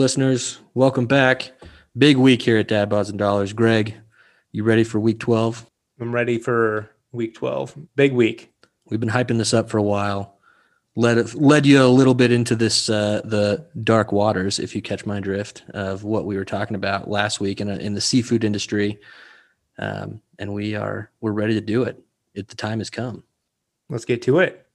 Listeners. Welcome back. Big week here at Dad Bods and Dollars. Greg, you ready for week 12? I'm ready for week 12. Big week. We've been hyping this up for a while. Led it, led you a little bit into this uh, the dark waters, if you catch my drift, of what we were talking about last week in, a, in the seafood industry, um, and we are we're ready to do it. It the time has come. Let's get to it.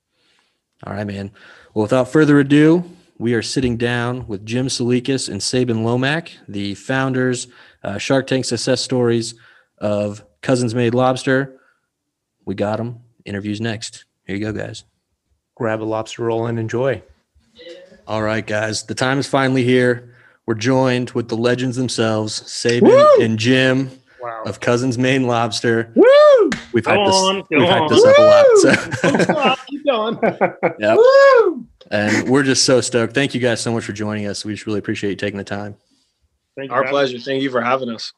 All right, man. Well, without further ado, we are sitting down with Jim Tselikis and Sabin Lomac, the founders, uh, Shark Tank success stories of Cousins Maine Lobster. We got them. Interviews next. Here you go, guys. Grab a lobster roll and enjoy. All right, guys. The time is finally here. We're joined with the legends themselves, Sabin Woo! and Jim Wow. of Cousins Maine Lobster. Woo! We've Go hyped this, on, go we've hyped on. this up a lot. So. Keep going. Yep. Woo! And we're just so stoked. Thank you guys so much for joining us. We just really appreciate you taking the time. Thank you Our for pleasure. Thank you for having us.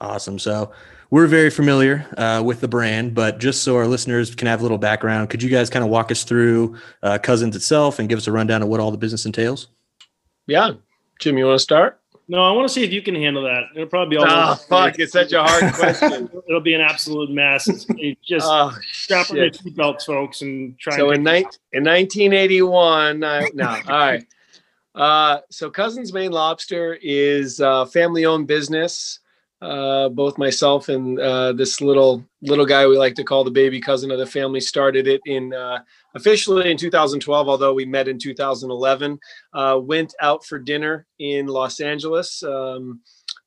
Awesome. So we're very familiar uh, with the brand, but just so our listeners can have a little background, could you guys kind of walk us through uh, Cousins itself and give us a rundown of what all the business entails? Yeah. Jim, you want to start? No, I want to see if you can handle that. It'll probably be all. Oh, fuck. It's such a hard question. It'll be an absolute mess. It's, just oh, strap on your seatbelts, folks, and try. So and in, ni- in 1981, I, no, all right. Uh, so Cousins Maine Lobster is a family-owned business. Uh, both myself and uh, this little little guy we like to call the baby cousin of the family started it in uh, officially in 2012. Although we met in 2011, uh, went out for dinner in Los Angeles. Um,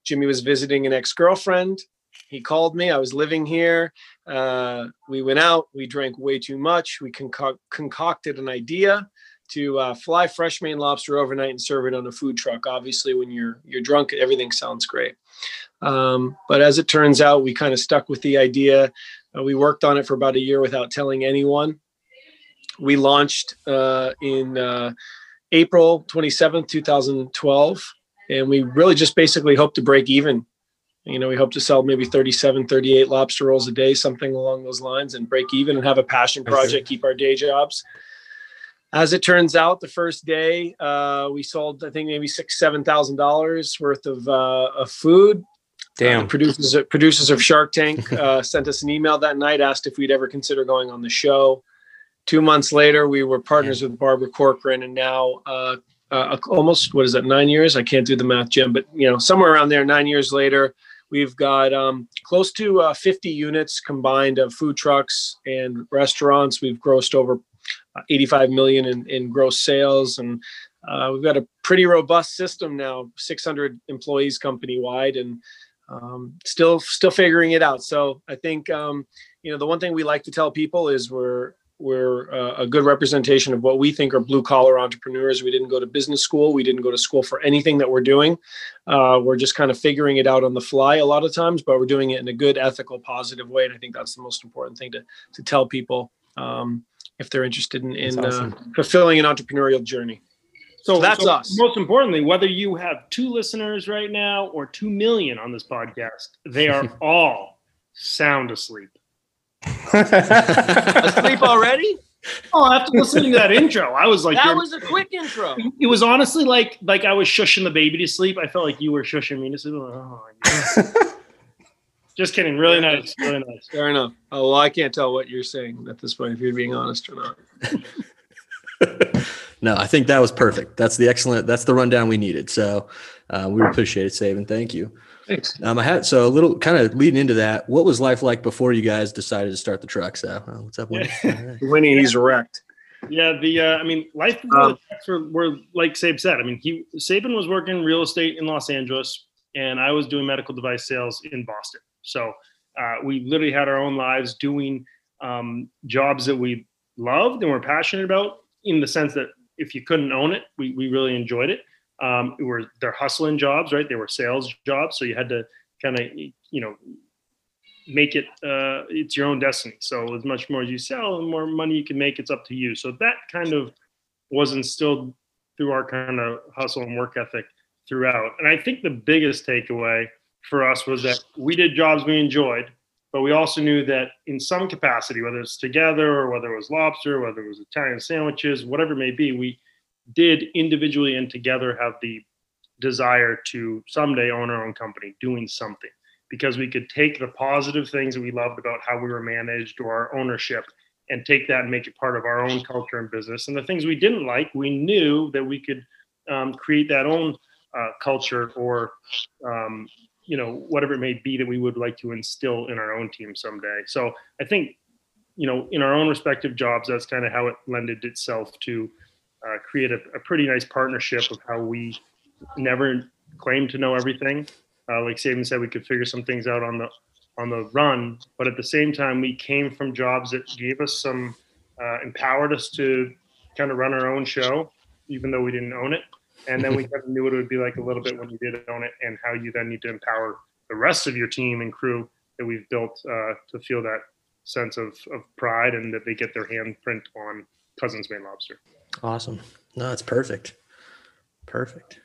Jimmy was visiting an ex-girlfriend. He called me. I was living here. Uh, we went out. We drank way too much. We concoct- concocted an idea to uh, fly fresh Maine lobster overnight and serve it on a food truck. Obviously, when you're you're drunk, everything sounds great. Um, but as it turns out, we kind of stuck with the idea. Uh, we worked on it for about a year without telling anyone. We launched uh, in uh, April 27th, 2012, and we really just basically hope to break even. You know, we hope to sell maybe 37, 38 lobster rolls a day, something along those lines, and break even and have a passion project, keep our day jobs. As it turns out, the first day uh, we sold, I think maybe six, seven thousand dollars worth of uh, of food. Uh, Damn. the producers producers of Shark Tank uh, sent us an email that night, asked if we'd ever consider going on the show. Two months later, we were partners with Barbara Corcoran, and now uh, uh, almost what is that? Nine years? I can't do the math, Jim, but you know, somewhere around there. Nine years later, we've got um, close to uh, 50 units combined of food trucks and restaurants. We've grossed over uh, 85 million in, in gross sales, and uh, we've got a pretty robust system now. 600 employees company wide, and um, still still figuring it out. So I think um, you know the one thing we like to tell people is we're we're uh, a good representation of what we think are blue collar entrepreneurs. We didn't go to business school. We didn't go to school for anything that we're doing. Uh, we're just kind of figuring it out on the fly a lot of times, but we're doing it in a good, ethical, positive way. And I think that's the most important thing to to tell people um, if they're interested in, in That's uh, fulfilling an entrepreneurial journey. So that's us. Most importantly, whether you have two listeners right now or two million on this podcast, they are all sound asleep. Asleep already? Oh, after listening to that intro, I was like, that was a quick intro. it was honestly like like I was shushing the baby to sleep. I felt like you were shushing me to sleep. Oh, my God. Just kidding. Really Yeah. nice. Really nice. Fair enough. Oh, well, I can't tell what you're saying at this point if you're being honest or not. no, I think that was perfect. That's the excellent. That's the rundown we needed. So uh, we appreciate it, Sabin. Thank you. Thanks. Um, I had so a little kind of leading into that. What was life like before you guys decided to start the truck? So uh, what's up? Winnie? All right. Winnie, he's wrecked. Yeah, the uh, I mean, life before Um, the Jets were, were like Sabe said. I mean, he Sabin was working real estate in Los Angeles, and I was doing medical device sales in Boston. So uh, we literally had our own lives doing um, jobs that we loved and were passionate about. In the sense that if you couldn't own it, we we really enjoyed it. Um, it were they're hustling jobs, right? They were sales jobs, so you had to kind of you know make it uh, it's your own destiny. So as much more as you sell, the more money you can make, it's up to you. So that kind of was instilled through our kind of hustle and work ethic throughout. And I think the biggest takeaway for us was that we did jobs we enjoyed, but we also knew that in some capacity, whether it's together or whether it was lobster, whether it was Italian sandwiches, whatever it may be, we did individually and together have the desire to someday own our own company doing something because we could take the positive things that we loved about how we were managed or our ownership and take that and make it part of our own culture and business. And the things we didn't like we knew that we could um, create that own uh, culture or um, you know whatever it may be that we would like to instill in our own team someday. So i think you know in our own respective jobs that's kind of how it lended itself to uh, create a, a pretty nice partnership of how we never claimed to know everything. Uh, like Sabin said we could figure some things out on the on the run but at the same time we came from jobs that gave us some uh, empowered us to kind of run our own show even though we didn't own it and then we kind of knew what it would be like a little bit when you did own it and how you then need to empower the rest of your team and crew that we've built uh, to feel that sense of, of pride and that they get their handprint on Cousins Maine Lobster. Awesome. No, it's perfect. Perfect.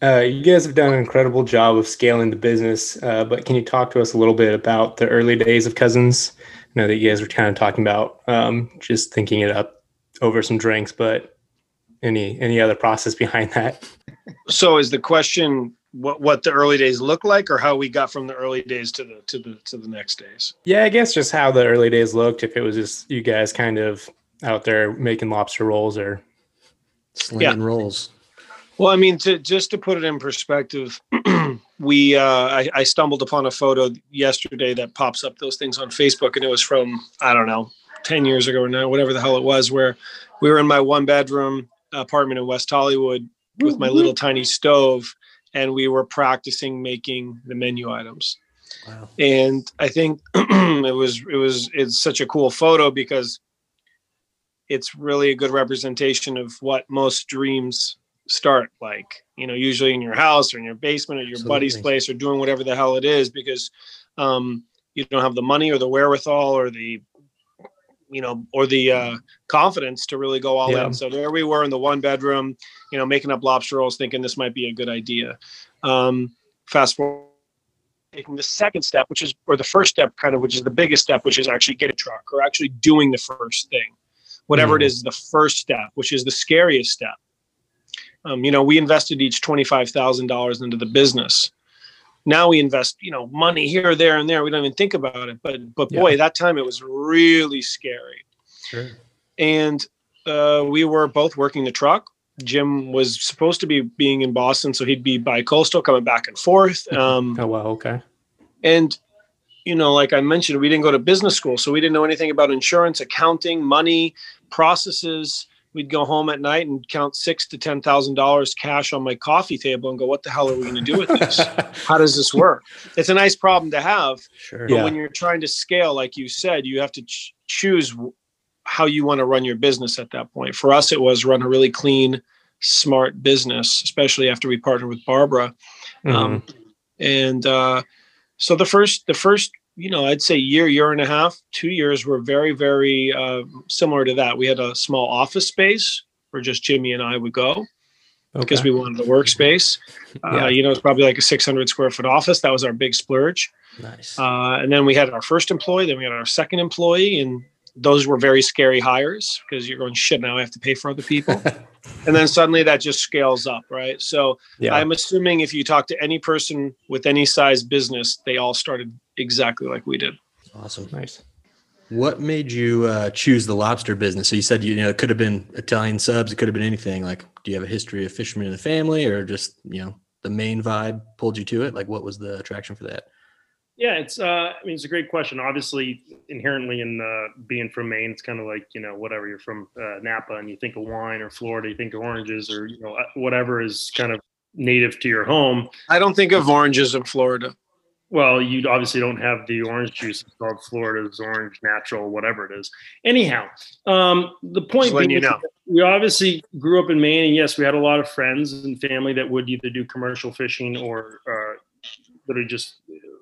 Uh, you guys have done an incredible job of scaling the business, uh, but can you talk to us a little bit about the early days of Cousins? I know that you guys were kind of talking about um, just thinking it up over some drinks, but any any other process behind that? So is the question what what the early days look like, or how we got from the early days to the to the to the next days? Yeah, I guess just how the early days looked. If it was just you guys kind of out there making lobster rolls, or Slinging rolls. Well, I mean, to just to put it in perspective, we uh, I, I stumbled upon a photo yesterday that pops up those things on Facebook, and it was from I don't know, ten years ago or now, whatever the hell it was, where we were in my one bedroom apartment in West Hollywood with my little tiny stove, and we were practicing making the menu items. Wow. And I think it was it was it's such a cool photo because it's really a good representation of what most dreams start like you know usually in your house or in your basement or your buddy's place or doing whatever the hell it is because um, you don't have the money or the wherewithal or the you know or the uh, confidence to really go all Yeah. in so there we were in the one bedroom you know making up lobster rolls thinking this might be a good idea. Um, fast forward taking the second step which is or the first step kind of which is the biggest step which is actually get a truck or actually doing the first thing. Whatever it Mhm. is the first step which is the scariest step. Um, you know we invested each $25000 into the business now we invest you know money here there and there we don't even think about it but but boy that time it was really scary Sure. and uh, we were both working the truck. Jim was supposed to be being in Boston, so he'd be by coastal coming back and forth. Um, oh well, okay, and you know, like I mentioned, we didn't go to business school, so we didn't know anything about insurance, accounting, money, processes. We'd go home at night and count six to ten thousand dollars cash on my coffee table and go, "What the hell are we going to do with this? How does this work?" It's a nice problem to have, Sure. but Yeah. when you're trying to scale, like you said, you have to ch- choose how you want to run your business at that point. For us, it was run a really clean, smart business, especially after we partnered with Barbara. Mhm. Um, and uh, so the first, the first, you know, I'd say year, year and a half, two years were very, very uh, similar to that. We had a small office space where just Jimmy and I would go because we wanted a workspace. Uh, You know, it's probably like a 600 square foot office. That was our big splurge. Nice. Uh, and then we had our first employee, then we had our second employee, and those were very scary hires because you're going shit. Now I have to pay for other people, and then suddenly that just scales up, right? So yeah, I'm assuming if you talk to any person with any size business, they all started exactly like we did. awesome. nice. What made you uh, choose the lobster business? So you said you know it could have been Italian subs, it could have been anything. Like, do you have a history of fishermen in the family, or just you know the Maine vibe pulled you to it? Like, what was the attraction for that? Yeah, it's. Uh, I mean, it's a great question. Obviously, inherently in uh, being from Maine, it's kind of like you know whatever you're from uh, Napa and you think of wine or Florida, you think of oranges or you know uh, whatever is kind of native to your home. I don't think of oranges in Florida. Well, you obviously don't have the orange juice. It's called Florida's orange natural, whatever it is. Anyhow, um, the point being you know. we obviously grew up in Maine, and yes, we had a lot of friends and family that would either do commercial fishing or uh, literally just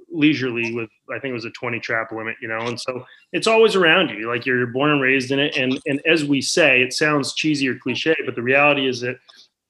leisurely with I think it was a 20 trap limit, you know. And so it's always around you. Like you're born and raised in it. And and as we say, it sounds cheesy or cliche, but the reality is that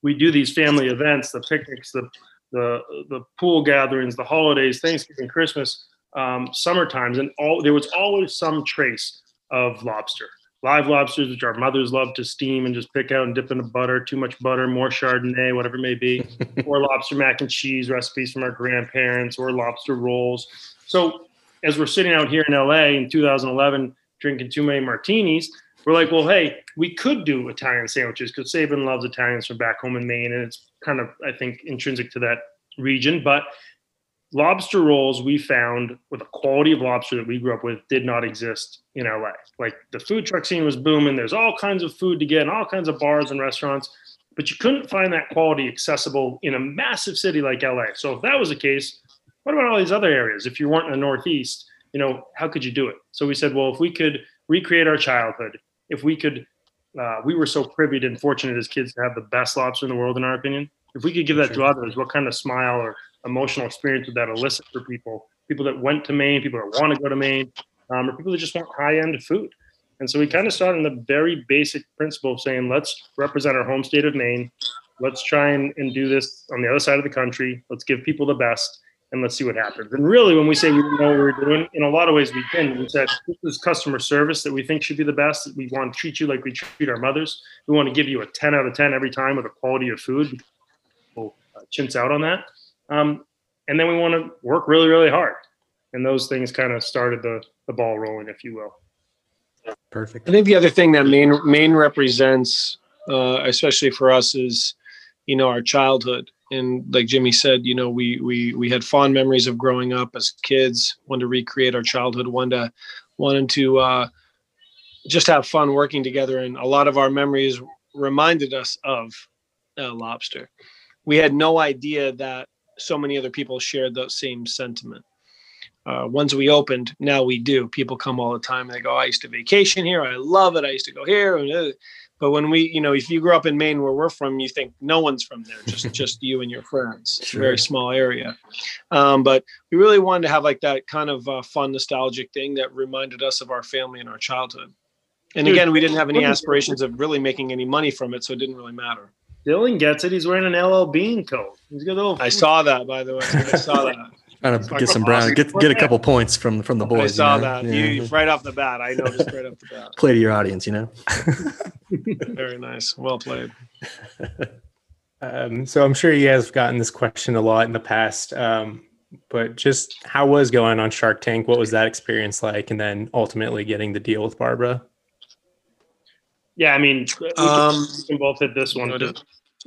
we do these family events, the picnics, the the the pool gatherings, the holidays, Thanksgiving, Christmas, um, summer times, and all there was always some trace of lobster. live lobsters, which our mothers love to steam and just pick out and dip in the butter, too much butter, more Chardonnay, whatever it may be, or lobster mac and cheese recipes from our grandparents, or lobster rolls. So as we're sitting out here in LA in 2011 drinking too many martinis, we're like, well, hey, we could do Italian sandwiches because Sabin loves Italians from back home in Maine, and it's kind of, I think, intrinsic to that region. But lobster rolls we found with the quality of lobster that we grew up with did not exist in LA. Like the food truck scene was booming. There's all kinds of food to get and all kinds of bars and restaurants, but you couldn't find that quality accessible in a massive city like LA. So if that was the case, what about all these other areas? If you weren't in the Northeast, you know, how could you do it? So we said, well, if we could recreate our childhood, if we could, uh, we were so privy and fortunate as kids to have the best lobster in the world, in our opinion. If we could give that to others, what kind of smile or emotional experience would that elicit for people? People that went to Maine, people that want to go to Maine, um, or people that just want high end food. And so we kind of started in the very basic principle of saying, let's represent our home state of Maine. Let's try and, and do this on the other side of the country. Let's give people the best and let's see what happens. And really, when we say we know what we're doing, in a lot of ways we can. We said this is customer service that we think should be the best. We want to treat you like we treat our mothers. We want to give you a 10 out of 10 every time with the quality of food. We'll uh, chintz out on that. Um, and then we want to work really, really hard. And those things kind of started the, the ball rolling, if you will. Perfect. I think the other thing that Maine Maine represents, uh, especially for us, is you know our childhood. And like Jimmy said, you know we we we had fond memories of growing up as kids. Wanted to recreate our childhood. Wanted to wanted to uh, just have fun working together. And a lot of our memories reminded us of uh, lobster. We had no idea that so many other people shared that same sentiment. Uh, once we opened, now we do. People come all the time. They go, "I used to vacation here. I love it. I used to go here." But when we, you know, if you grew up in Maine, where we're from, you think no one's from there, just just you and your friends. It's a very small area. Um, but we really wanted to have like that kind of uh, fun, nostalgic thing that reminded us of our family and our childhood. And Dude, again, we didn't have any aspirations of really making any money from it, so it didn't really matter. Dylan gets it. He's wearing an LL Bean coat. He's got a little. I saw that, by the way. I saw that. Trying to get some brown, get get a couple points from from the boys. I you saw know? that. Yeah. You, right off the bat, I noticed right off the bat. Play to your audience, you know. Very nice. Well played. Um, so I'm sure you guys have gotten this question a lot in the past, um, but just how was going on Shark Tank? What was that experience like? And then ultimately getting the deal with Barbara? Yeah, I mean, we Um, we can both hit this one.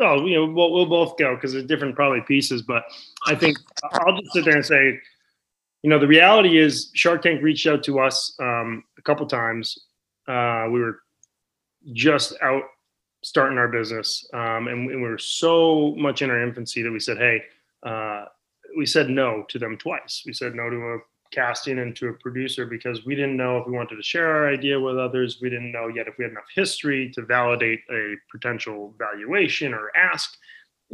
Oh, you know, we'll, we'll both go because they're different, probably pieces. But I think I'll just sit there and say, you know, the reality is Shark Tank reached out to us um, a couple times. Uh, we were just out starting our business, um, and, and we were so much in our infancy that we said, hey, uh, we said no to them twice. We said no to a casting and to a producer because we didn't know if we wanted to share our idea with others. We didn't know yet if we had enough history to validate a potential valuation or ask.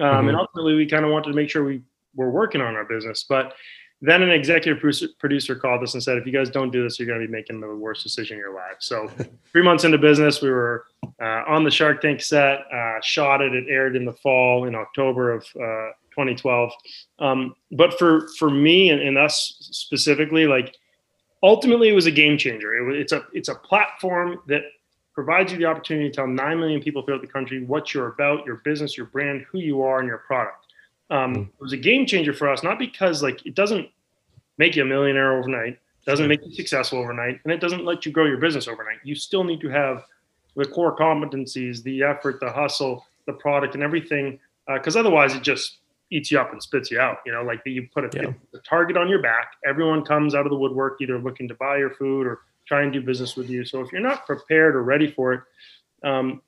Um, And ultimately, we kind of wanted to make sure we were working on our business. But then an executive producer, producer called us and said, if you guys don't do this, you're going to be making the worst decision of your life. So three months into business, we were uh, on the Shark Tank set, uh, shot it. It aired in the fall in October of uh, 2012. Um, but for for me and, and us specifically, like ultimately, it was a game changer. It it's a it's a platform that provides you the opportunity to tell nine million people throughout the country what you're about, your business, your brand, who you are, and your product. Um, It was a game changer for us, not because like it doesn't make you a millionaire overnight, doesn't make you successful overnight, and it doesn't let you grow your business overnight. You still need to have the core competencies, the effort, the hustle, the product, and everything, because otherwise it just eats you up and spits you out. You know, like you put a, Yeah. a target on your back. Everyone comes out of the woodwork either looking to buy your food or try and do business with you. So if you're not prepared or ready for it, um,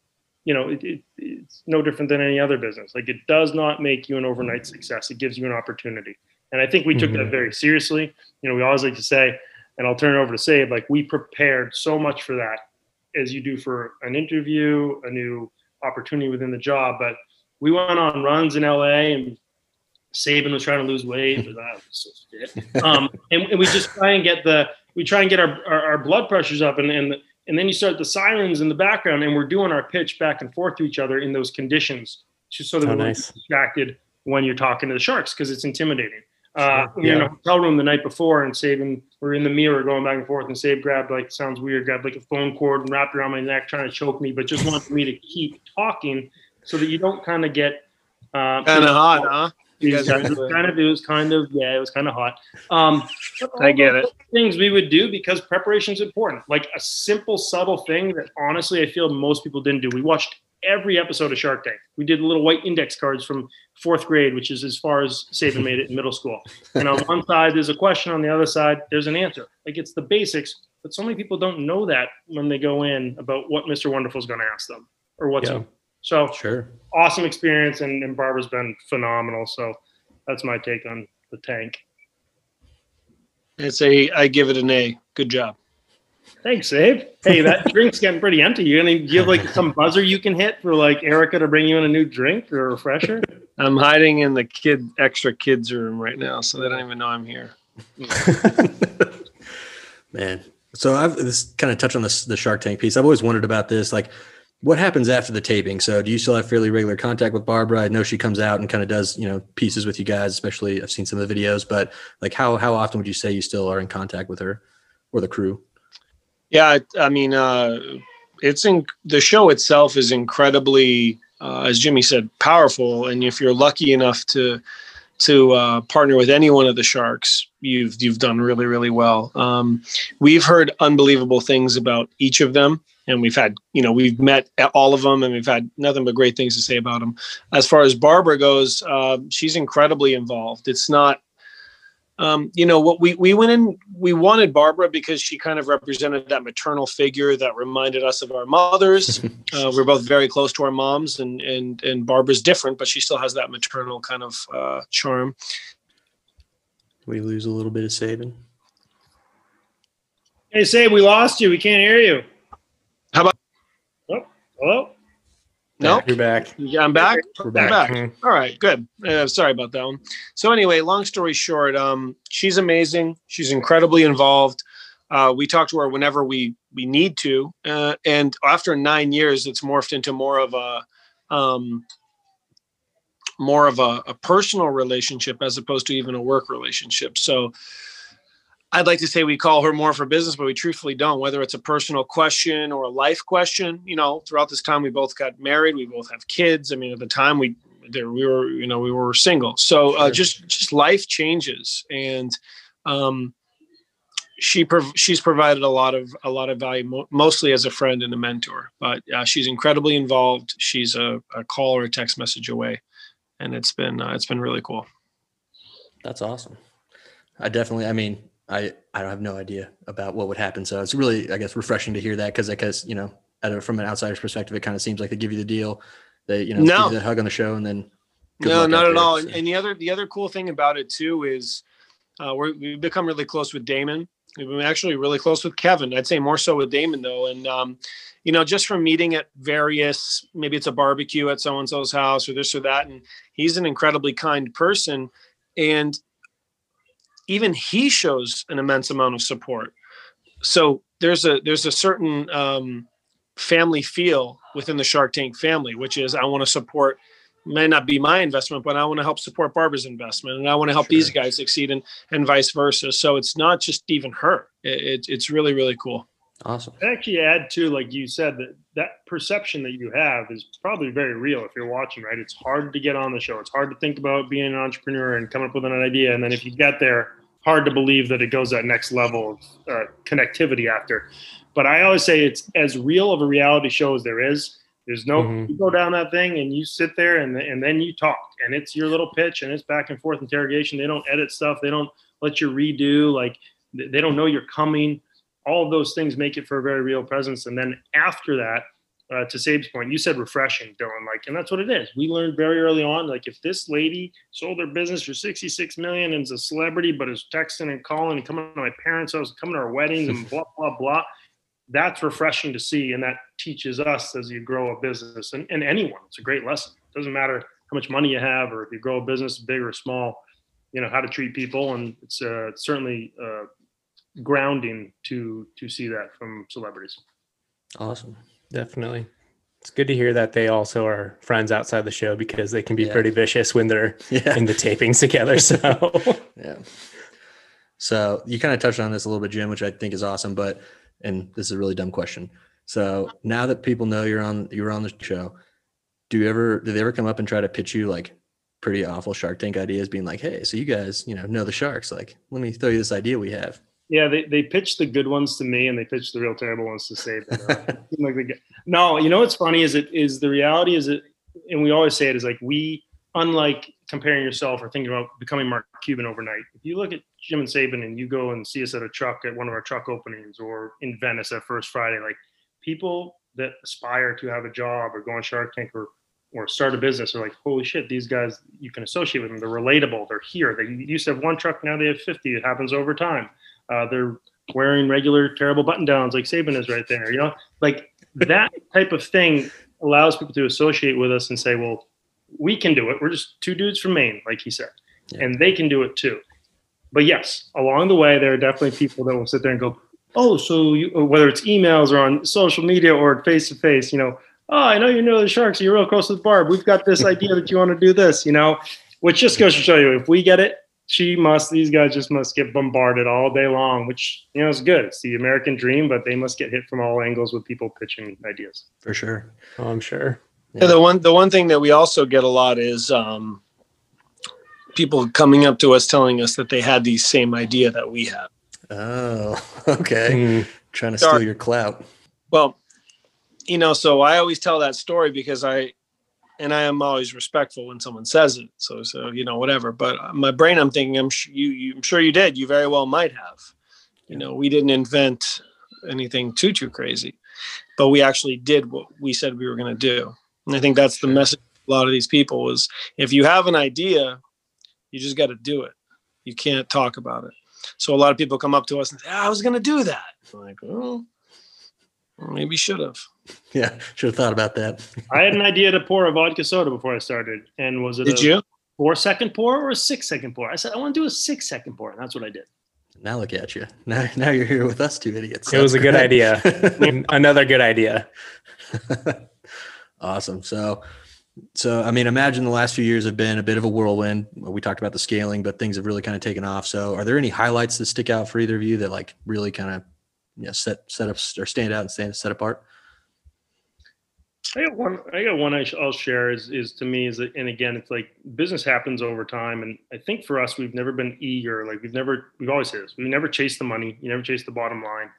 you know, it, it, it's no different than any other business. Like it does not make you an overnight success. It gives you an opportunity. And I think we took that Mhm. very seriously. You know, we always like to say, and I'll turn it over to Sabe, like we prepared so much for that as you do for an interview, a new opportunity within the job. But we went on runs in LA and Sabin was trying to lose weight. But I was so fit. Um, and, and we just try and get the, we try and get our, our, our blood pressures up and, and, and then you start the sirens in the background and we're doing our pitch back and forth to each other in those conditions just so that Oh, we're nice. distracted when you're talking to the sharks because it's intimidating. Uh, Sure. we were in a hotel room the night before, and Sabin, we're in the mirror going back and forth, and Sabe grabbed like sounds weird, grabbed like a phone cord and wrapped it around my neck, trying to choke me, but just wanted me to keep talking so that you don't kind of get uh, Kind of hot, huh? You it guys was are kind of, it was kind of, yeah, it was kind of hot. Um, I get it. Things we would do because preparation is important. Like a simple, subtle thing that honestly I feel most people didn't do. We watched every episode of Shark Tank. We did little white index cards from fourth grade, which is as far as Sabin made it in middle school. And on one side there's a question, on the other side there's an answer. Like it's the basics, but so many people don't know that when they go in about what Mr. Wonderful is going to ask them or what's Yeah. So Sure. awesome experience and, and Barbara's been phenomenal. So that's my take on the tank. It's a, I give it an A. Good job. Thanks, Abe. Hey, that drink's getting pretty empty. You gonna give like some buzzer you can hit for like Erica to bring you in a new drink or a refresher? I'm hiding in the kid extra kids room right now, so they don't even know I'm here. Man. So I've this kind of touch on this the Shark Tank piece. I've always wondered about this. Like, what happens after the taping? So do you still have fairly regular contact with Barbara? I know she comes out and kind of does, you know, pieces with you guys, especially I've seen some of the videos, but like how how often would you say you still are in contact with her or the crew? Yeah, I, mean, uh, it's in the show itself is incredibly, uh, as Jimmy said, powerful. And if you're lucky enough to to uh, partner with any one of the sharks, you've you've done really really well. Um, we've heard unbelievable things about each of them, and we've had you know we've met all of them, and we've had nothing but great things to say about them. As far as Barbara goes, uh, she's incredibly involved. It's not um, you know what we we went in we wanted barbara because she kind of represented that maternal figure that reminded us of our mothers uh, we're both very close to our moms and and and barbara's different but she still has that maternal kind of uh, charm We lose a little bit of Sabin. Hey, say we lost you. We can't hear you. How about- Oh, hello? no You're back. yeah, i'm back We're I'm back. back. Mhm. All right, good. Uh, sorry about that one. So anyway, long story short, um, she's amazing. She's incredibly involved. Uh, we talk to her whenever we we need to, uh, and after nine years, it's morphed into more of a um, more of a, a personal relationship as opposed to even a work relationship. So. I'd like to say we call her more for business, but we truthfully don't. Whether it's a personal question or a life question, you know, throughout this time we both got married, we both have kids. I mean, at the time we there we were, you know, we were single. So uh, Sure. just just life changes, and um, she prov- she's provided a lot of a lot of value, mo- mostly as a friend and a mentor. But uh, she's incredibly involved. She's a, a call or a text message away, and it's been uh, it's been really cool. That's awesome. I definitely, I mean, I, I have no idea about what would happen. So it's really, I guess, refreshing to hear that because I guess, you know, at a, from an outsider's perspective, it kind of seems like they give you the deal. They, you know, No. give you the hug on the show and then no, not at there, all. And, so. and the other the other cool thing about it too is uh, we're, we've become really close with Daymond. We've been actually really close with Kevin. I'd say more so with Daymond though. And um, you know, just from meeting at various, maybe it's a barbecue at so and so's house or this or that, and he's an incredibly kind person, and even he shows an immense amount of support. So there's a there's a certain um, family feel within the Shark Tank family, which is I want to support may not be my investment, but I want to help support Barbara's investment, and I want to help these guys succeed, and and vice versa. So it's not just even her. It, it, it's really really cool. Awesome. I'd actually add to like you said, that that perception that you have is probably very real if you're watching, right? It's hard to get on the show. It's hard to think about being an entrepreneur and coming up with an idea. And then if you get there, hard to believe that it goes that next level of uh, connectivity after. But I always say it's as real of a reality show as there is. There's no, Mhm. you go down that thing and you sit there and, and then you talk and it's your little pitch and it's back and forth interrogation. They don't edit stuff. They don't let you redo. Like they don't know you're coming all of those things make it for a very real presence. And then after that, uh, to Sabe's point, you said refreshing, Dylan. Like, and that's what it is. We learned very early on, like, if this lady sold her business for 66 million and is a celebrity, but is texting and calling and coming to my parents' house, coming to our weddings and blah, blah, blah, that's refreshing to see. And that teaches us as you grow a business and, and anyone. It's a great lesson. It doesn't matter how much money you have or if you grow a business big or small, you know, how to treat people. And it's uh, certainly, uh, grounding to to see that from celebrities. Awesome. Definitely. It's good to hear that they also are friends outside the show because they can be Yeah. pretty vicious when they're Yeah. in the tapings together. So Yeah. So you kind of touched on this a little bit, Jim, which I think is awesome. But and this is a really dumb question. So now that people know you're on you're on the show, do you ever do they ever come up and try to pitch you like pretty awful Shark Tank ideas, being like, hey, so you guys, you know, know the sharks. Like, let me throw you this idea we have. Yeah, they, they pitch the good ones to me, and they pitch the real terrible ones to Sabin. Like no, you know what's funny is it is the reality is it, and we always say it is like we, unlike comparing yourself or thinking about becoming Mark Cuban overnight. If you look at Jim and Sabin and you go and see us at a truck at one of our truck openings or in Venice at First Friday, like people that aspire to have a job or go on Shark Tank or or start a business are like, holy shit, these guys you can associate with them. They're relatable. They're here. They used to have one truck, now they have fifty. It happens over time. Uh, they're wearing regular terrible button downs like Sabin is right there. You know, like that type of thing allows people to associate with us and say, well, we can do it. We're just two dudes from Maine, like he said, Yeah. and they can do it too. But yes, along the way, there are definitely people that will sit there and go, oh, so you, whether it's emails or on social media or face to face, you know, oh, I know you know the Sharks. You're real close to the barb. We've got this idea that you want to do this, you know, which just goes to show you if we get it, she must, these guys just must get bombarded all day long, which, you know, is good. It's the American dream, but they must get hit from all angles with people pitching ideas. For sure. oh, I'm sure. Yeah. Yeah, the one the one thing that we also get a lot is um, people coming up to us telling us that they had the same idea that we have. Oh, okay. Mm, Trying to Dark. steal your clout. Well, you know, so I always tell that story because I, and I am always respectful when someone says it. So, so you know, whatever. But my brain, I'm thinking, I'm sh- you, you, I'm sure you did. You very well might have. You know, we didn't invent anything too too crazy, but we actually did what we said we were going to do. And I think that's the message. A lot of these people was, if you have an idea, you just got to do it. You can't talk about it. So a lot of people come up to us and say, "Ah, "I was going to do that." I'm like, well, maybe should have. Yeah. Should have thought about that. I had an idea to pour a vodka soda before I started. And was it Did a you? four second pour or a six second pour? I said, I want to do a six second pour. And that's what I did. Now look at you. Now, now you're here with us two idiots. it was a good idea. Another good idea. awesome. So, so I mean, imagine the last few years have been a bit of a whirlwind. We talked about the scaling, but things have really kind of taken off. So, are there any highlights that stick out for either of you that like really kind of you know set set up or stand out and stand set apart? I got one. I got one. I sh- I'll share is is to me is that, and again, it's like business happens over time, and I think for us, we've never been eager. Like we've never, we've always said this. We never chased the money. You never chased the bottom line.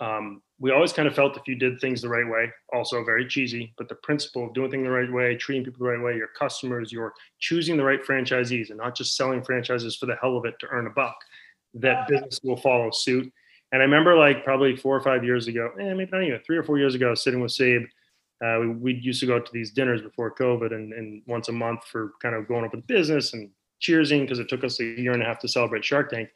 Um, we always kind of felt if you did things the right way, also very cheesy, but the principle of doing things the right way, treating people the right way, your customers, you're choosing the right franchisees, and not just selling franchises for the hell of it to earn a buck. That business will follow suit. And I remember like probably four or five years ago, eh, maybe not even three or four years ago, sitting with Sabe uh, we, we used to go to these dinners before COVID and, and once a month for kind of going up with business and cheersing because it took us a year and a half to celebrate Shark Tank.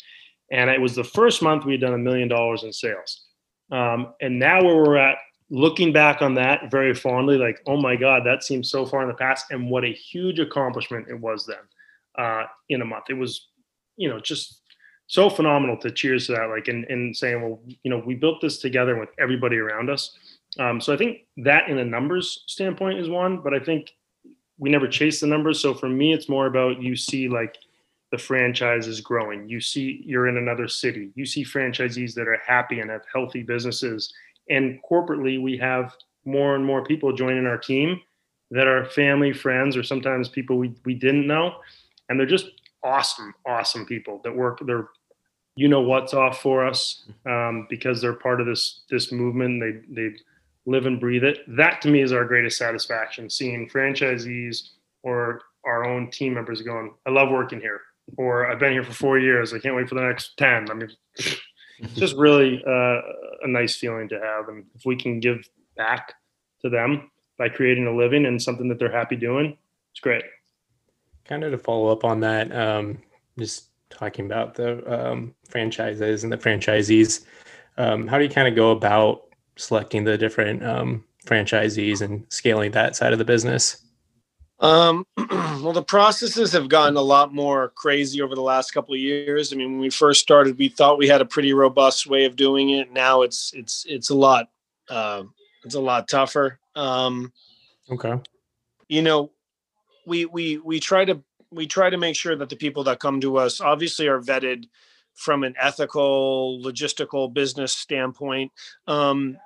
And it was the first month we had done a million dollars in sales. Um, and now where we're at, looking back on that very fondly, like, oh my God, that seems so far in the past. And what a huge accomplishment it was then uh, in a month. It was, you know, just so phenomenal to cheers to that, like, and, and saying, well, you know, we built this together with everybody around us. Um, so I think that in a numbers standpoint is one, but I think we never chase the numbers. So for me, it's more about you see like the franchise is growing. You see you're in another city. You see franchisees that are happy and have healthy businesses. And corporately, we have more and more people joining our team that are family, friends, or sometimes people we, we didn't know. And they're just awesome, awesome people that work. They're you know what's off for us um, because they're part of this this movement. They they live and breathe it. That to me is our greatest satisfaction, seeing franchisees or our own team members going, I love working here, or I've been here for four years. I can't wait for the next 10. I mean, it's just really uh, a nice feeling to have. And if we can give back to them by creating a living and something that they're happy doing, it's great. Kind of to follow up on that, um, just talking about the um, franchises and the franchisees. Um, how do you kind of go about selecting the different um, franchisees and scaling that side of the business? Um, well, the processes have gotten a lot more crazy over the last couple of years. I mean, when we first started, we thought we had a pretty robust way of doing it. Now it's it's it's a lot uh, it's a lot tougher. Um, Okay. you know we we we try to we try to make sure that the people that come to us obviously are vetted from an ethical logistical business standpoint um,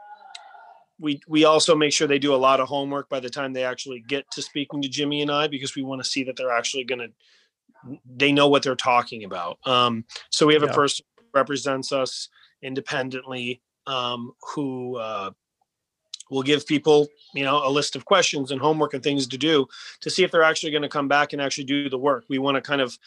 we we also make sure they do a lot of homework by the time they actually get to speaking to jimmy and i because we want to see that they're actually going to they know what they're talking about um, so we have Yeah. a person who represents us independently um, who uh, will give people you know a list of questions and homework and things to do to see if they're actually going to come back and actually do the work we want to kind of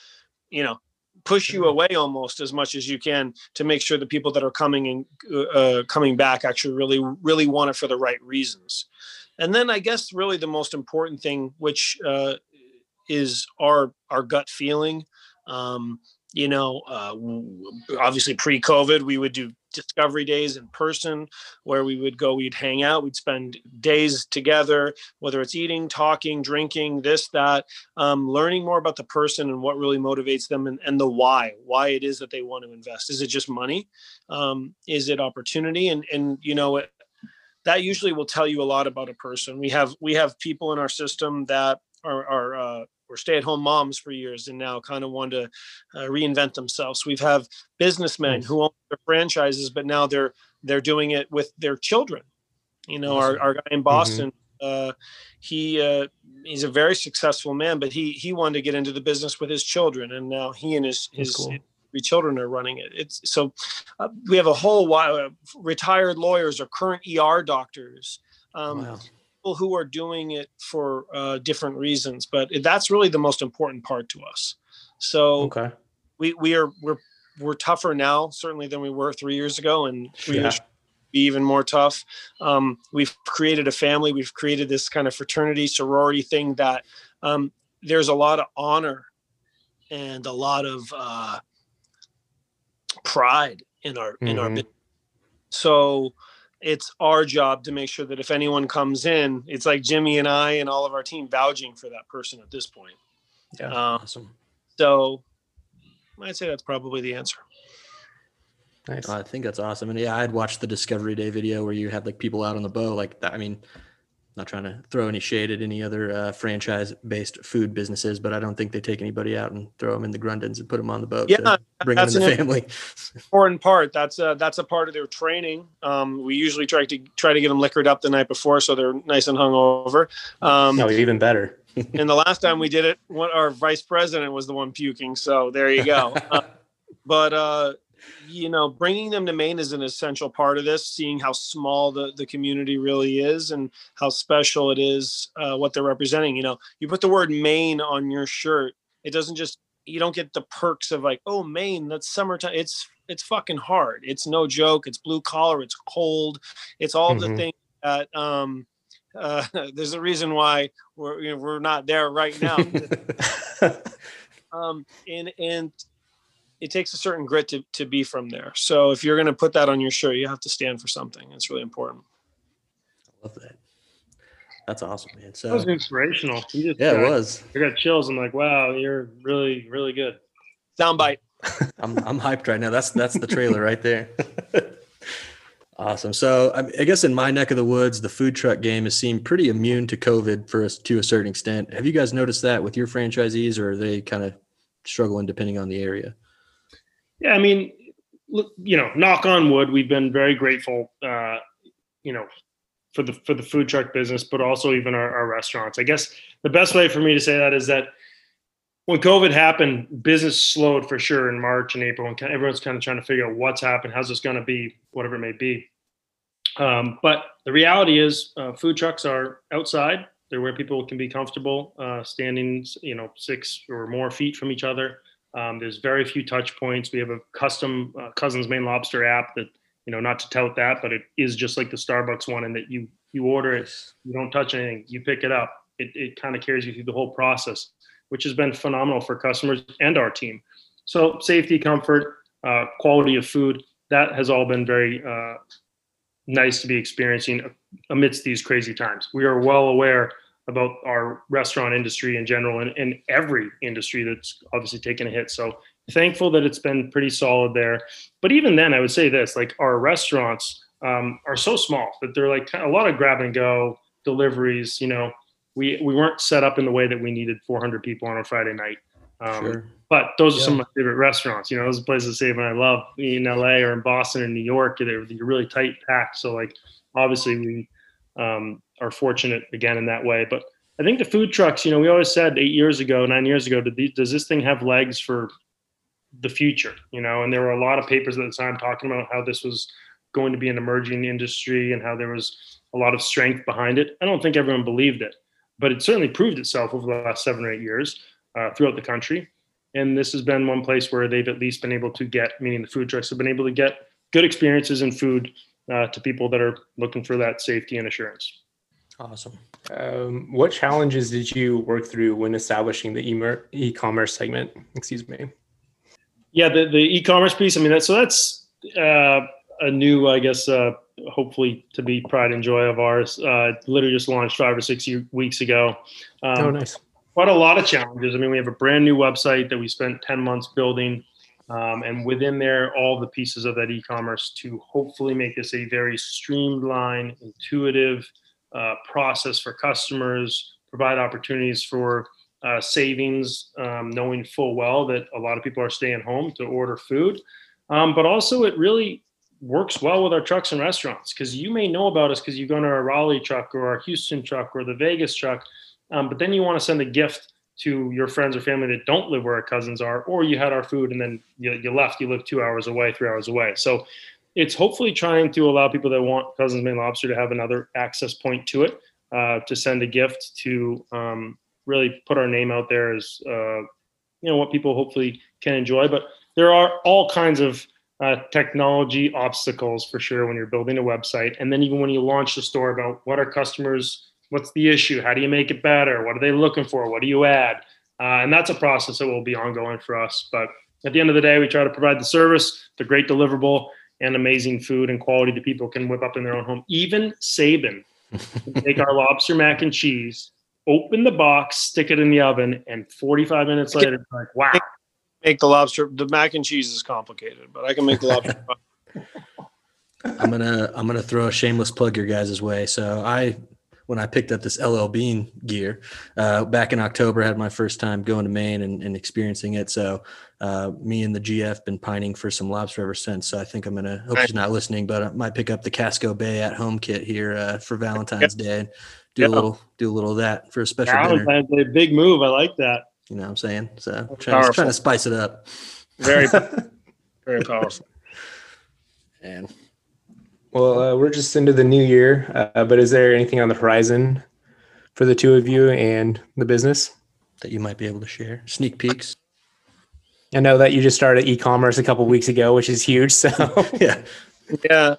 you know push you away almost as much as you can to make sure the people that are coming and uh, coming back actually really really want it for the right reasons. And then i guess really the most important thing which uh, is our our gut feeling um, you know uh, obviously pre-covid we would do discovery days in person where we would go we'd hang out we'd spend days together whether it's eating talking drinking this that um, learning more about the person and what really motivates them and, and the why why it is that they want to invest. Is it just money? Um, is it opportunity? And and you know it, that usually will tell you a lot about a person. We have we have people in our system that are, are uh, were stay-at-home moms for years and now kind of want to uh, reinvent themselves we've have businessmen Nice. who own their franchises but now they're they're doing it with their children you know our, Awesome. our guy in boston uh, he uh, he's a very successful man but he he wanted to get into the business with his children and now he and his his cool. three children are running it it's so uh, we have a whole while uh, retired lawyers or current er doctors um, wow. People who are doing it for uh, different reasons but that's really the most important part to us so Okay. we we are we're we're tougher now certainly than we were three years ago and we Yeah. be even more tough um, we've created a family we've created this kind of fraternity sorority thing that um, there's a lot of honor and a lot of uh, pride in our in our Mhm. business. so it's our job to make sure that if anyone comes in it's like jimmy and i and all of our team vouching for that person at this point Yeah. um, Awesome. so i'd say that's probably the answer Nice. I think that's awesome. And yeah, I'd watched the Discovery Day video where you had like people out on the boat. Like that. I mean, not trying to throw any shade at any other uh, franchise-based food businesses, but I don't think they take anybody out and throw them in the Grundens and put them on the boat. Yeah, to bring them in the family. important part. That's a, that's a part of their training. Um, we usually try to try to get them liquored up the night before, so they're nice and hungover. Um, no, even better. and the last time we did it, what our vice president was the one puking. So there you go. Uh, but uh, you know, bringing them to Maine is an essential part of this. Seeing how small the the community really is and how special it is, uh, what they're representing. You know, you put the word Maine on your shirt, it doesn't just you don't get the perks of like, oh, Maine, that's summertime. It's it's fucking hard. It's no joke. It's blue collar. It's cold. It's all the Mhm. things that um, uh, there's a reason why we're you know, we're not there right now. um, and and it takes a certain grit to, to be from there. So if you're going to put that on your shirt, you have to stand for something. It's really important. I love that. That's awesome, man. So that was inspirational. You just, yeah, it was. I got chills. I'm like, wow, you're really, really good. Soundbite. I'm I'm hyped right now. That's that's the trailer right there. awesome. So I, I guess in my neck of the woods, the food truck game has seemed pretty immune to COVID for us to a certain extent. Have you guys noticed that with your franchisees, or are they kind of struggling depending on the area? Yeah, I mean, you know, knock on wood, we've been very grateful, uh, you know, for the for the food truck business, but also even our, our restaurants. I guess the best way for me to say that is that when COVID happened, business slowed for sure in March and April, and everyone's kind of trying to figure out what's happened, how's this going to be, whatever it may be. Um, but the reality is, uh, food trucks are outside. They're where people can be comfortable, uh, standing, you know, six or more feet from each other. Um, there's very few touch points. We have a custom uh, Cousins Maine Lobster app that, you know, not to tout that, but it is just like the Starbucks one, and that you you order it, you don't touch anything, you pick it up. It it kind of carries you through the whole process, which has been phenomenal for customers and our team. So safety, comfort, uh, quality of food, that has all been very uh, nice to be experiencing amidst these crazy times. We are well aware about our restaurant industry in general and, and every industry that's obviously taken a hit. So thankful that it's been pretty solid there. But even then, I would say this: like our restaurants um, are so small that they're like a lot of grab and go deliveries. You know, we we weren't set up in the way that we needed 400 people on a Friday night. Um, Sure. But those are some of my favorite restaurants. You know, those are places Sabe and I love in LA or in Boston or New York. They're, they're really tight packed. So like, obviously we um, are fortunate again in that way. But I think the food trucks, you know, we always said eight years ago, nine years ago, these, does this thing have legs for the future? You know, and there were a lot of papers at the time talking about how this was going to be an emerging industry and how there was a lot of strength behind it. I don't think everyone believed it, but it certainly proved itself over the last seven or eight years uh, throughout the country. And this has been one place where they've at least been able to get, meaning the food trucks have been able to get good experiences in food uh, to people that are looking for that safety and assurance. Awesome. Um, what challenges did you work through when establishing the e-mer- e-commerce segment? Excuse me. Yeah, the, the e-commerce piece. I mean, that, so that's uh, a new, I guess, uh, hopefully to be pride and joy of ours. Uh, literally just launched five or six ye- weeks ago. Um, oh, nice. quite a lot of challenges. I mean, we have a brand new website that we spent 10 months building. Um, and within there, all the pieces of that e commerce to hopefully make this a very streamlined, intuitive uh, process for customers, provide opportunities for uh, savings, um, knowing full well that a lot of people are staying home to order food. Um, but also, it really works well with our trucks and restaurants because you may know about us because you go to our Raleigh truck or our Houston truck or the Vegas truck. Um, but then you want to send a gift to your friends or family that don't live where our cousins are, or you had our food and then you, you left, you live two hours away, three hours away. So it's hopefully trying to allow people that want Cousins Maine Lobster to have another access point to it, uh, to send a gift, to um, really put our name out there as, uh, you know, what people hopefully can enjoy. But there are all kinds of uh, technology obstacles for sure when you're building a website. And then even when you launch the store about what are customers what's the issue how do you make it better what are they looking for what do you add uh, and that's a process that will be ongoing for us but at the end of the day we try to provide the service the great deliverable and amazing food and quality that people can whip up in their own home even sabin can take our lobster mac and cheese open the box stick it in the oven and 45 minutes later it's like wow Make the lobster. The mac and cheese is complicated, but I can make the lobster. I'm gonna I'm gonna throw a shameless plug your guys' way. So I when I picked up this LL Bean gear uh, back in October, I had my first time going to Maine and, and experiencing it. So uh, me and the GF been pining for some lobster ever since. So I think I'm gonna hope Nice. she's not listening, but I might pick up the Casco Bay at home kit here uh, for Valentine's Day and do Yeah. a little do a little of that for a special dinner. Valentine's Day, big move i like that You know what I'm saying? So trying to, Powerful. trying to spice it up. Very, very powerful. And Well, uh, we're just into the new year, uh, but is there anything on the horizon for the two of you and the business? that you might be able to share sneak peeks. I know that you just started e-commerce a couple weeks ago, which is huge. So yeah. Yeah.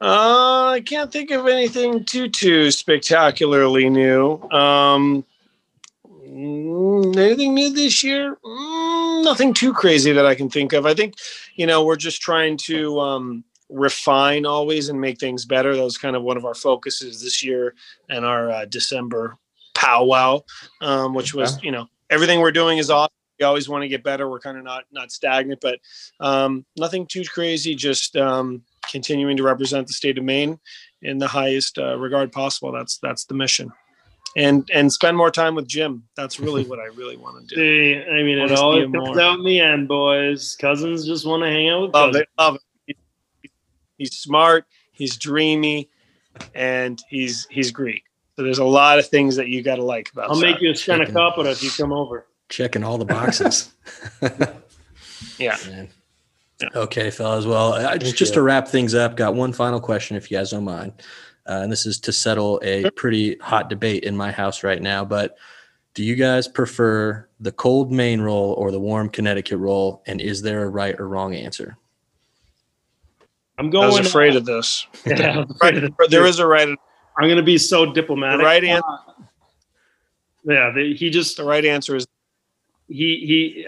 Uh, I can't think of anything too too spectacularly new. Um, mm, anything new this year? Mm, nothing too crazy that I can think of. I think, you know, we're just trying to um, refine always and make things better. That was kind of one of our focuses this year and our uh, December powwow, um, which was, you know, everything we're doing is awesome. We always want to get better. We're kind of not not stagnant, but um, nothing too crazy. Just um, continuing to represent the state of Maine in the highest uh, regard possible. That's that's the mission, and and spend more time with Jim. That's really what I really want to do. See, I mean, it Wanna always comes more. out in the end, boys. Cousins just want to hang out with Love cousins. it. Love it. He's smart. He's dreamy, and he's he's Greek. So there's a lot of things that you got to like about. I'll make you a spanakopita if you come over. checking all the boxes. Yeah. Man. Yeah. Okay, fellas. Well, I, just, just to wrap things up, got one final question, if you guys don't mind. Uh, and this is to settle a pretty hot debate in my house right now. But do you guys prefer the cold Maine roll or the warm Connecticut roll? And is there a right or wrong answer? I'm going. I going. was afraid of this. Yeah, I was afraid of Right, it. there is a right. I'm going to be so The diplomatic. right answer. Yeah, the, he just The right answer is he he.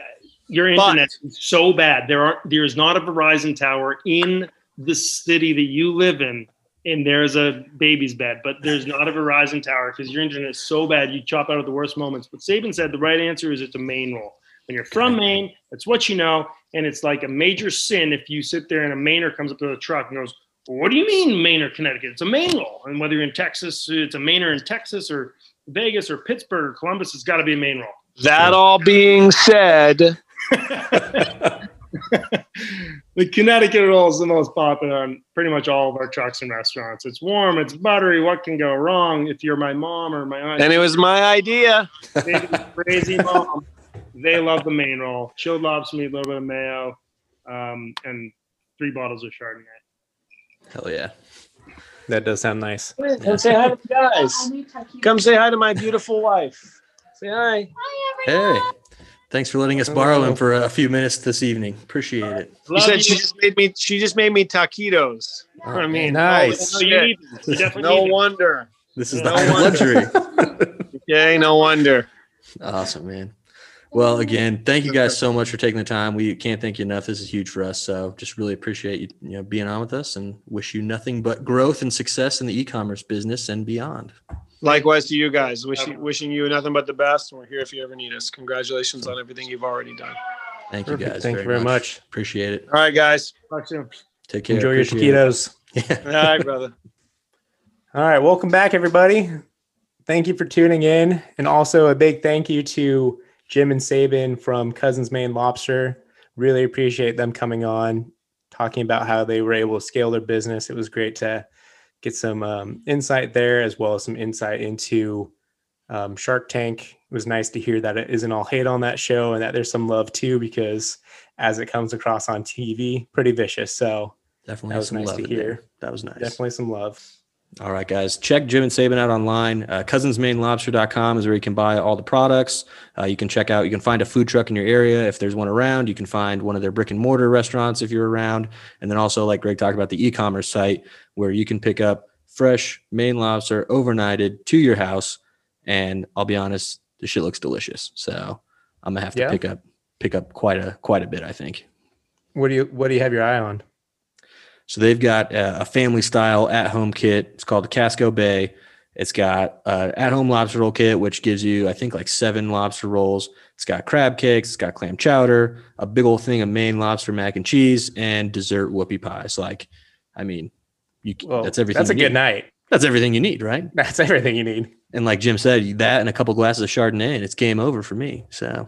Your But- internet is so bad. There are there is not a Verizon tower in the city that you live in, and there's a baby's bed, but there's not a Verizon tower because your internet is so bad. You chop out at the worst moments. But Sabin said the right answer is it's a Maine roll. When you're from Maine, that's what you know, and it's like a major sin if you sit there and a Mainer comes up to the truck and goes, "What do you mean Maine or Connecticut? It's a Maine roll." And whether you're in Texas, it's a Mainer in Texas or Vegas or Pittsburgh or Columbus, it's got to be a Maine roll. That all being said, the Connecticut roll is the most popular on pretty much all of our trucks and restaurants. It's warm, it's buttery. What can go wrong? If you're my mom or my aunt, and it was my idea. crazy mom, they love the Maine roll. Chilled lobster meat, a little bit of mayo, um, and three bottles of Chardonnay. Hell yeah. That does sound nice. Come say hi to the guys. Come say hi to my beautiful wife. Say hi. Hey, thanks for letting us borrow him for a few minutes this evening. Appreciate it. She Love said you. she just made me. She just made me taquitos. I mean, Nice. No, holy you need. You no wonder. This is No the wonder. luxury. Okay, no wonder. Awesome, man. Well, again, thank you guys so much for taking the time. We can't thank you enough. This is huge for us. So just really appreciate you, you know, being on with us and wish you nothing but growth and success in the e-commerce business and beyond. Likewise to you guys. Wishing wishing you nothing but the best. And we're here if you ever need us. Congratulations on everything you've already done. Thank you guys. Thank you very much. Appreciate it. All right, guys. Talk soon. Take care. Enjoy your Appreciate it. taquitos. All right, brother. All right, welcome back, everybody. Thank you for tuning in, and also a big thank you to Jim and Sabin from Cousins Maine Lobster. Really appreciate them coming on, talking about how they were able to scale their business. It was great to get some um, insight there, as well as some insight into um, Shark Tank. It was nice to hear that it isn't all hate on that show, and that there's some love too, because as it comes across on TV, pretty vicious. So Definitely That was some nice love to hear. That was nice. definitely some love. All right, guys. Check Jim and Sabin out online. Uh, cousinsmainlobster.com is where you can buy all the products. Uh, you can check out, you can find a food truck in your area if there's one around. You can find one of their brick and mortar restaurants if you're around. And then also, like Greg talked about, the e commerce site where you can pick up fresh Maine lobster overnighted to your house. And I'll be honest, the shit looks delicious. So I'm gonna have to Yeah? pick up pick up quite a quite a bit, I think. What do you What do you have your eye on? So they've got a, family style at home kit. It's called the Casco Bay. It's got uh, at home lobster roll kit, which gives you, I think, like seven lobster rolls. It's got crab cakes. It's got clam chowder, a big old thing of Maine lobster mac and cheese, and dessert whoopie pies. Like, I mean, you Well, that's everything. That's a good need. night. That's everything you need, right? That's everything you need. And like Jim said, that and a couple glasses of Chardonnay, and it's game over for me. So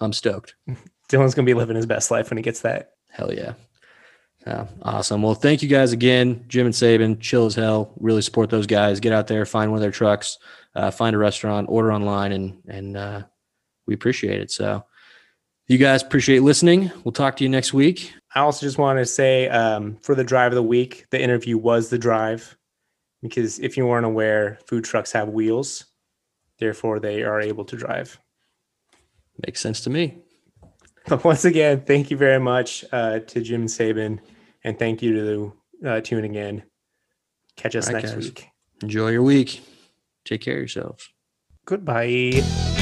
I'm stoked. Dylan's gonna be living his best life when he gets that. Hell yeah. Yeah, awesome. Well, thank you guys again, Jim and Sabin. Chill as hell. Really support those guys. Get out there, find one of their trucks, uh, find a restaurant, order online, and and uh, we appreciate it. So, you guys appreciate listening. We'll talk to you next week. I also just want to say um, for the drive of the week, the interview was the drive because if you weren't aware, food trucks have wheels, therefore they are able to drive. Makes sense to me. But once again, thank you very much uh, to Jim and Sabin, and thank you to uh, tuning in. Catch us right, next guys. week. Enjoy your week. Take care of yourselves. Goodbye.